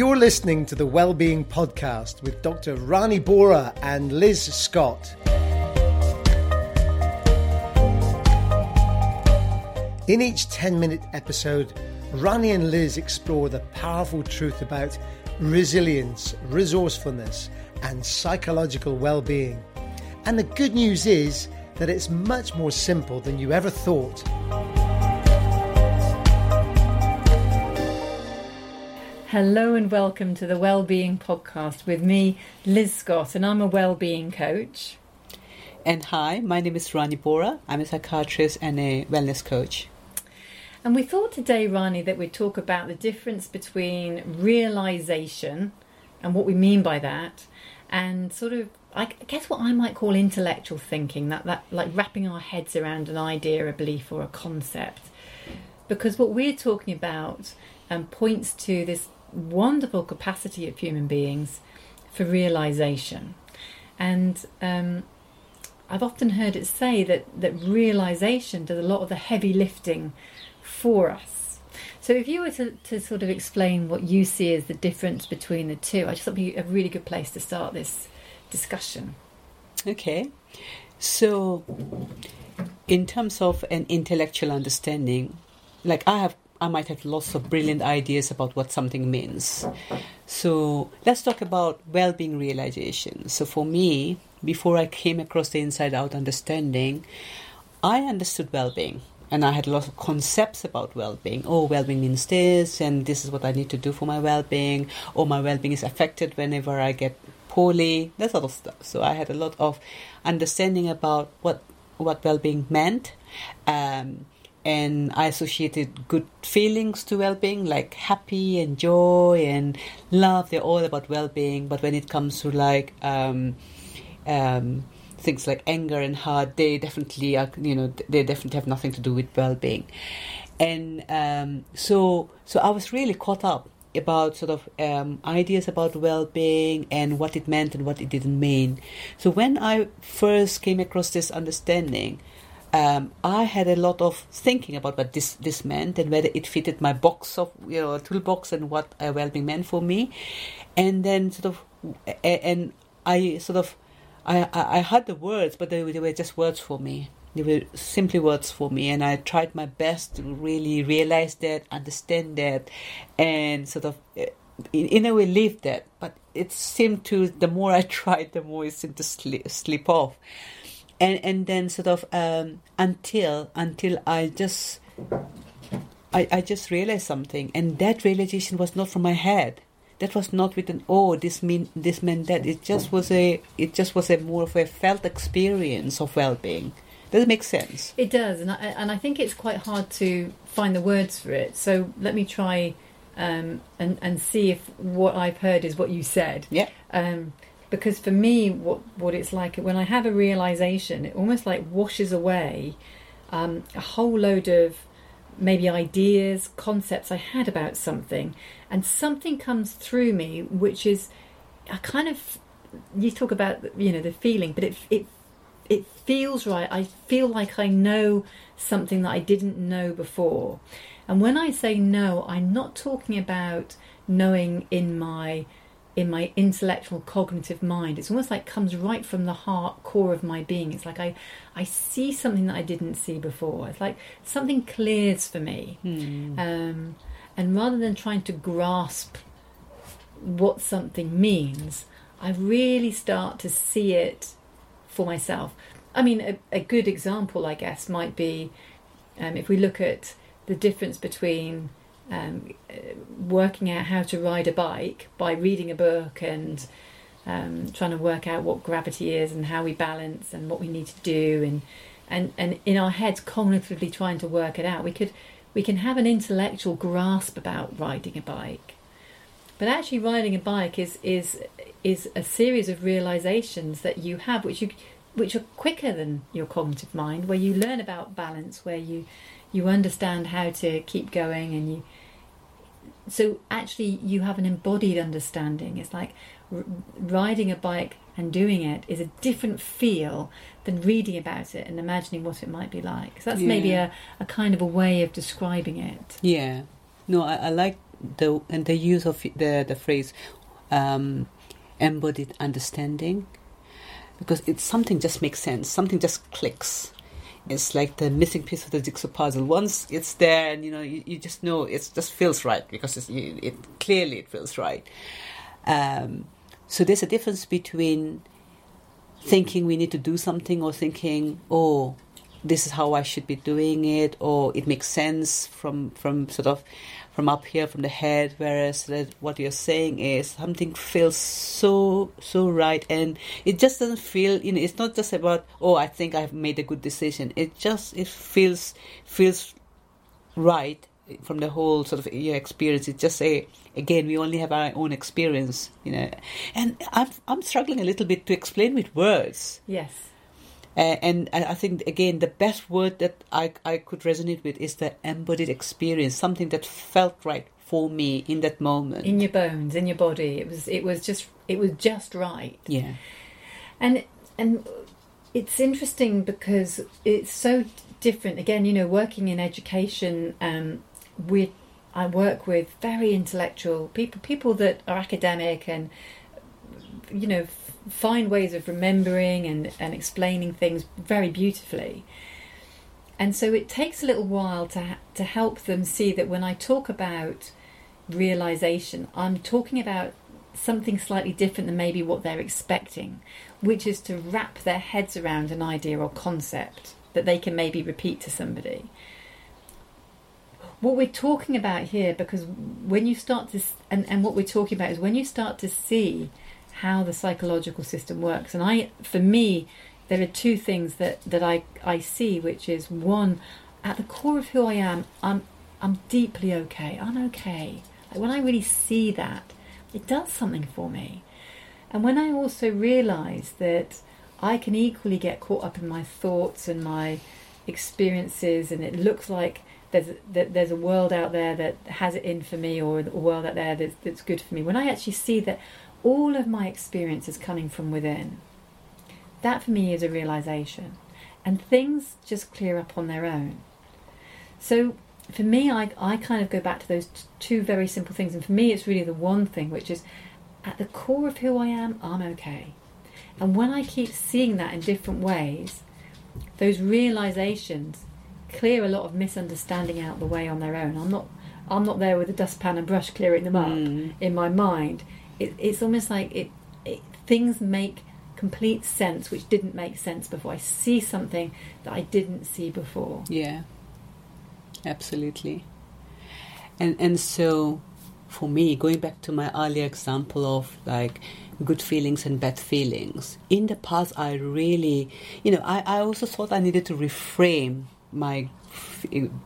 You're listening to the Wellbeing Podcast with Dr. Rani Bora and Liz Scott. In each 10 minute episode, Rani and Liz explore the powerful truth about resilience, resourcefulness, and psychological well being. And the good news is that it's much more simple than you ever thought. Hello and welcome to the Wellbeing Podcast with me, Liz Scott, and I'm a wellbeing coach. And hi, my name is Rani Bora. I'm a psychiatrist and a wellness coach. And we thought today, Rani, that we'd talk about the difference between realization and what we mean by that, and sort of, I guess, what I might call intellectual thinking that, that like wrapping our heads around an idea, a belief, or a concept. Because what we're talking about um, points to this wonderful capacity of human beings for realization. And um, I've often heard it say that, that realization does a lot of the heavy lifting for us. So, if you were to, to sort of explain what you see as the difference between the two, I just thought be a really good place to start this discussion. Okay. So, in terms of an intellectual understanding, like I have I might have lots of brilliant ideas about what something means. So let's talk about well being realization. So for me, before I came across the inside out understanding, I understood well being. And I had lots of concepts about well being. Oh, well being means this, and this is what I need to do for my well being. Or my well being is affected whenever I get poorly, that sort of stuff. So I had a lot of understanding about what what well being meant. Um, and I associated good feelings to well-being, like happy and joy and love. They're all about well-being. But when it comes to like um, um, things like anger and heart, they definitely are. You know, they definitely have nothing to do with well-being. And um, so, so I was really caught up about sort of um, ideas about well-being and what it meant and what it didn't mean. So when I first came across this understanding um, I had a lot of thinking about what this this meant and whether it fitted my box of you know toolbox and what a well-being meant for me, and then sort of and I sort of I I had the words, but they, they were just words for me. They were simply words for me, and I tried my best to really realize that, understand that, and sort of in, in a way live that. But it seemed to the more I tried, the more it seemed to slip, slip off and and then sort of um, until until I just I, I just realized something, and that realization was not from my head. That was not with an oh this mean this meant that. It just was a it just was a more of a felt experience of well being. Does it make sense? It does, and I, and I think it's quite hard to find the words for it. So let me try um, and and see if what I've heard is what you said. Yeah. Um, because for me what what it's like when I have a realization it almost like washes away um, a whole load of maybe ideas concepts I had about something. And something comes through me which is I kind of you talk about you know the feeling but it it it feels right. I feel like I know something that I didn't know before. And when I say no I'm not talking about knowing in my in my intellectual cognitive mind. It's almost like comes right from the heart core of my being. It's like i i see something that i didn't see before. It's like something clears for me. Hmm. um, and rather than trying to grasp what something means i really start to see it for myself. I mean a, a good example i guess might be um, if we look at the difference between um, working out how to ride a bike by reading a book and um, trying to work out what gravity is and how we balance and what we need to do and and and in our heads cognitively trying to work it out we could we can have an intellectual grasp about riding a bike. But actually riding a bike is is is a series of realizations that you have which you which are quicker than your cognitive mind where you learn about balance where you you understand how to keep going and you so actually you have an embodied understanding. It's like r- riding a bike and doing it is a different feel than reading about it and imagining what it might be like. So that's yeah. maybe a, a kind of a way of describing it. Yeah. No I, I like the and the use of the the phrase um, embodied understanding because it's something just makes sense. Something just clicks it's like the missing piece of the jigsaw puzzle. Once it's there and you know you, you just know it just feels right because it's, it clearly it feels right. Um, so there's a difference between thinking we need to do something or thinking oh this is how I should be doing it, or it makes sense from from sort of from up here from the head. Whereas what you're saying is something feels so so right, and it just doesn't feel. You know, it's not just about oh, I think I've made a good decision. It just it feels feels right from the whole sort of your experience. It's just a again we only have our own experience, you know, and I'm I'm struggling a little bit to explain with words. Yes uh, and I think again the best word that I I could resonate with is the embodied experience, something that felt right for me in that moment. In your bones, in your body, it was it was just it was just right. Yeah, and and it's interesting because it's so different. Again, you know, working in education, um, we I work with very intellectual people, people that are academic and you know find ways of remembering and, and explaining things very beautifully. And so it takes a little while to, to help them see that when I talk about realization, I'm talking about something slightly different than maybe what they're expecting, which is to wrap their heads around an idea or concept that they can maybe repeat to somebody. What we're talking about here, because when you start to, and, and what we're talking about is when you start to see how the psychological system works. And I, for me, there are two things that, that I, I see, which is one, at the core of who I am, I'm, I'm deeply okay. I'm okay. Like when I really see that, it does something for me. And when I also realise that I can equally get caught up in my thoughts and my experiences, and it looks like there's that there's a world out there that has it in for me, or a world out there that's, that's good for me. When I actually see that all of my experience is coming from within. That for me is a realization. And things just clear up on their own. So for me, I, I kind of go back to those t- two very simple things. And for me, it's really the one thing, which is at the core of who I am, I'm okay. And when I keep seeing that in different ways, those realizations clear a lot of misunderstanding out the way on their own. I'm not I'm not there with a dustpan and brush clearing them up mm. in my mind it, it's almost like it, it things make complete sense which didn't make sense before. I see something that I didn't see before. Yeah, absolutely. And and so for me, going back to my earlier example of like good feelings and bad feelings, in the past I really, you know, I, I also thought I needed to reframe my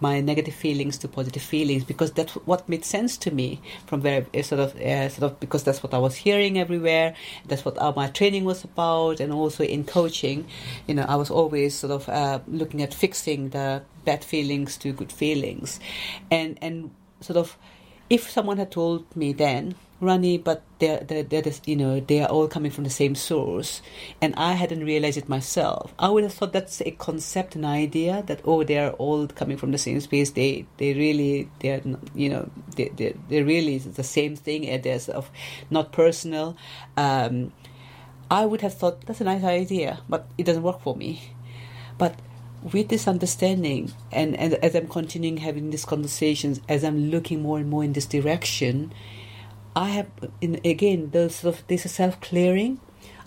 my negative feelings to positive feelings because that's what made sense to me from where eh, sort of uh, sort of because that's what I was hearing everywhere. That's what my training was about, and also in coaching, you know, I was always sort of uh, looking at fixing the bad feelings to good feelings, and and sort of if someone had told me then Rani, but they're, they're, they're this, you know, they are all coming from the same source. And I hadn't realized it myself. I would have thought that's a concept, an idea that, oh, they're all coming from the same space. They, they really, they're, you know, they, they, they're really the same thing. And they're of not personal. Um, I would have thought that's a nice idea, but it doesn't work for me. But with this understanding, and, and as I'm continuing having these conversations, as I'm looking more and more in this direction, I have in, again there's sort of this self clearing.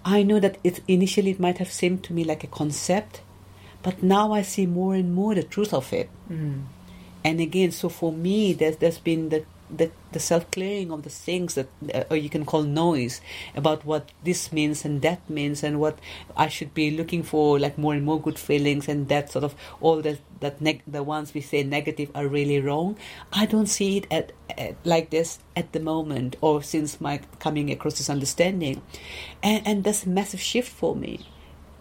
I know that it initially it might have seemed to me like a concept, but now I see more and more the truth of it. Mm. And again, so for me, there's there's been the the, the self clearing of the things that, uh, or you can call noise, about what this means and that means, and what I should be looking for, like more and more good feelings, and that sort of all the that neg- the ones we say negative are really wrong. I don't see it at, at like this at the moment, or since my coming across this understanding, and and that's a massive shift for me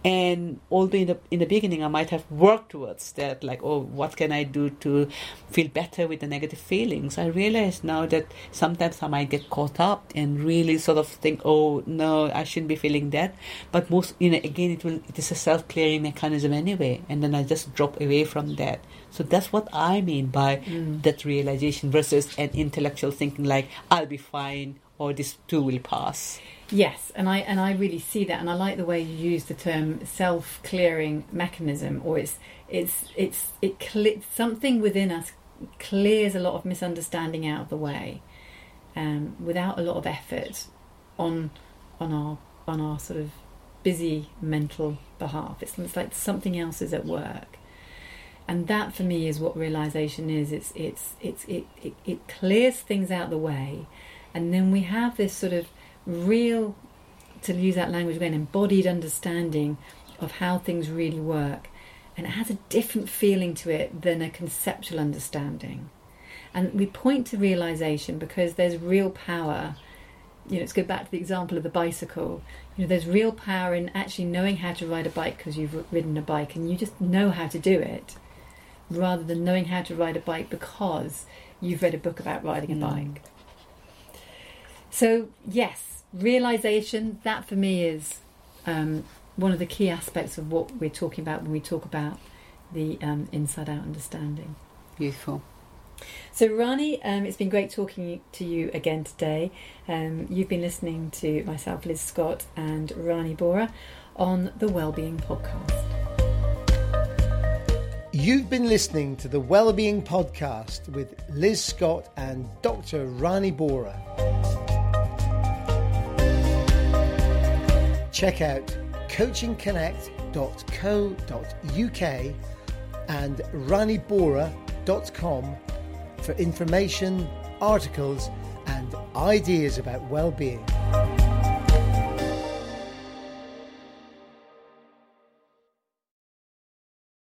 And although in the in the beginning I might have worked towards that, like, oh, what can I do to feel better with the negative feelings? I realize now that sometimes I might get caught up and really sort of think, oh no, I shouldn't be feeling that. But most, you know, again, it will it is a self clearing mechanism anyway, and then I just drop away from that. So that's what I mean by Mm. that realization versus an intellectual thinking, like I'll be fine or this too will pass. Yes, and I and I really see that, and I like the way you use the term self-clearing mechanism, or it's it's it's it cle- something within us clears a lot of misunderstanding out of the way, um, without a lot of effort on on our on our sort of busy mental behalf. It's, it's like something else is at work, and that for me is what realization is. It's it's it's it it, it clears things out the way, and then we have this sort of real, to use that language again, embodied understanding of how things really work. And it has a different feeling to it than a conceptual understanding. And we point to realization because there's real power. You know, let's go back to the example of the bicycle. You know, there's real power in actually knowing how to ride a bike because you've ridden a bike and you just know how to do it, rather than knowing how to ride a bike because you've read a book about riding a Mm. bike. So, yes, realization, that for me is um, one of the key aspects of what we're talking about when we talk about the um, inside out understanding. Beautiful. So, Rani, um, it's been great talking to you again today. Um, you've been listening to myself, Liz Scott, and Rani Bora on the Wellbeing Podcast. You've been listening to the Wellbeing Podcast with Liz Scott and Dr. Rani Bora. Check out coachingconnect.co.uk and ranibora.com for information, articles, and ideas about well-being.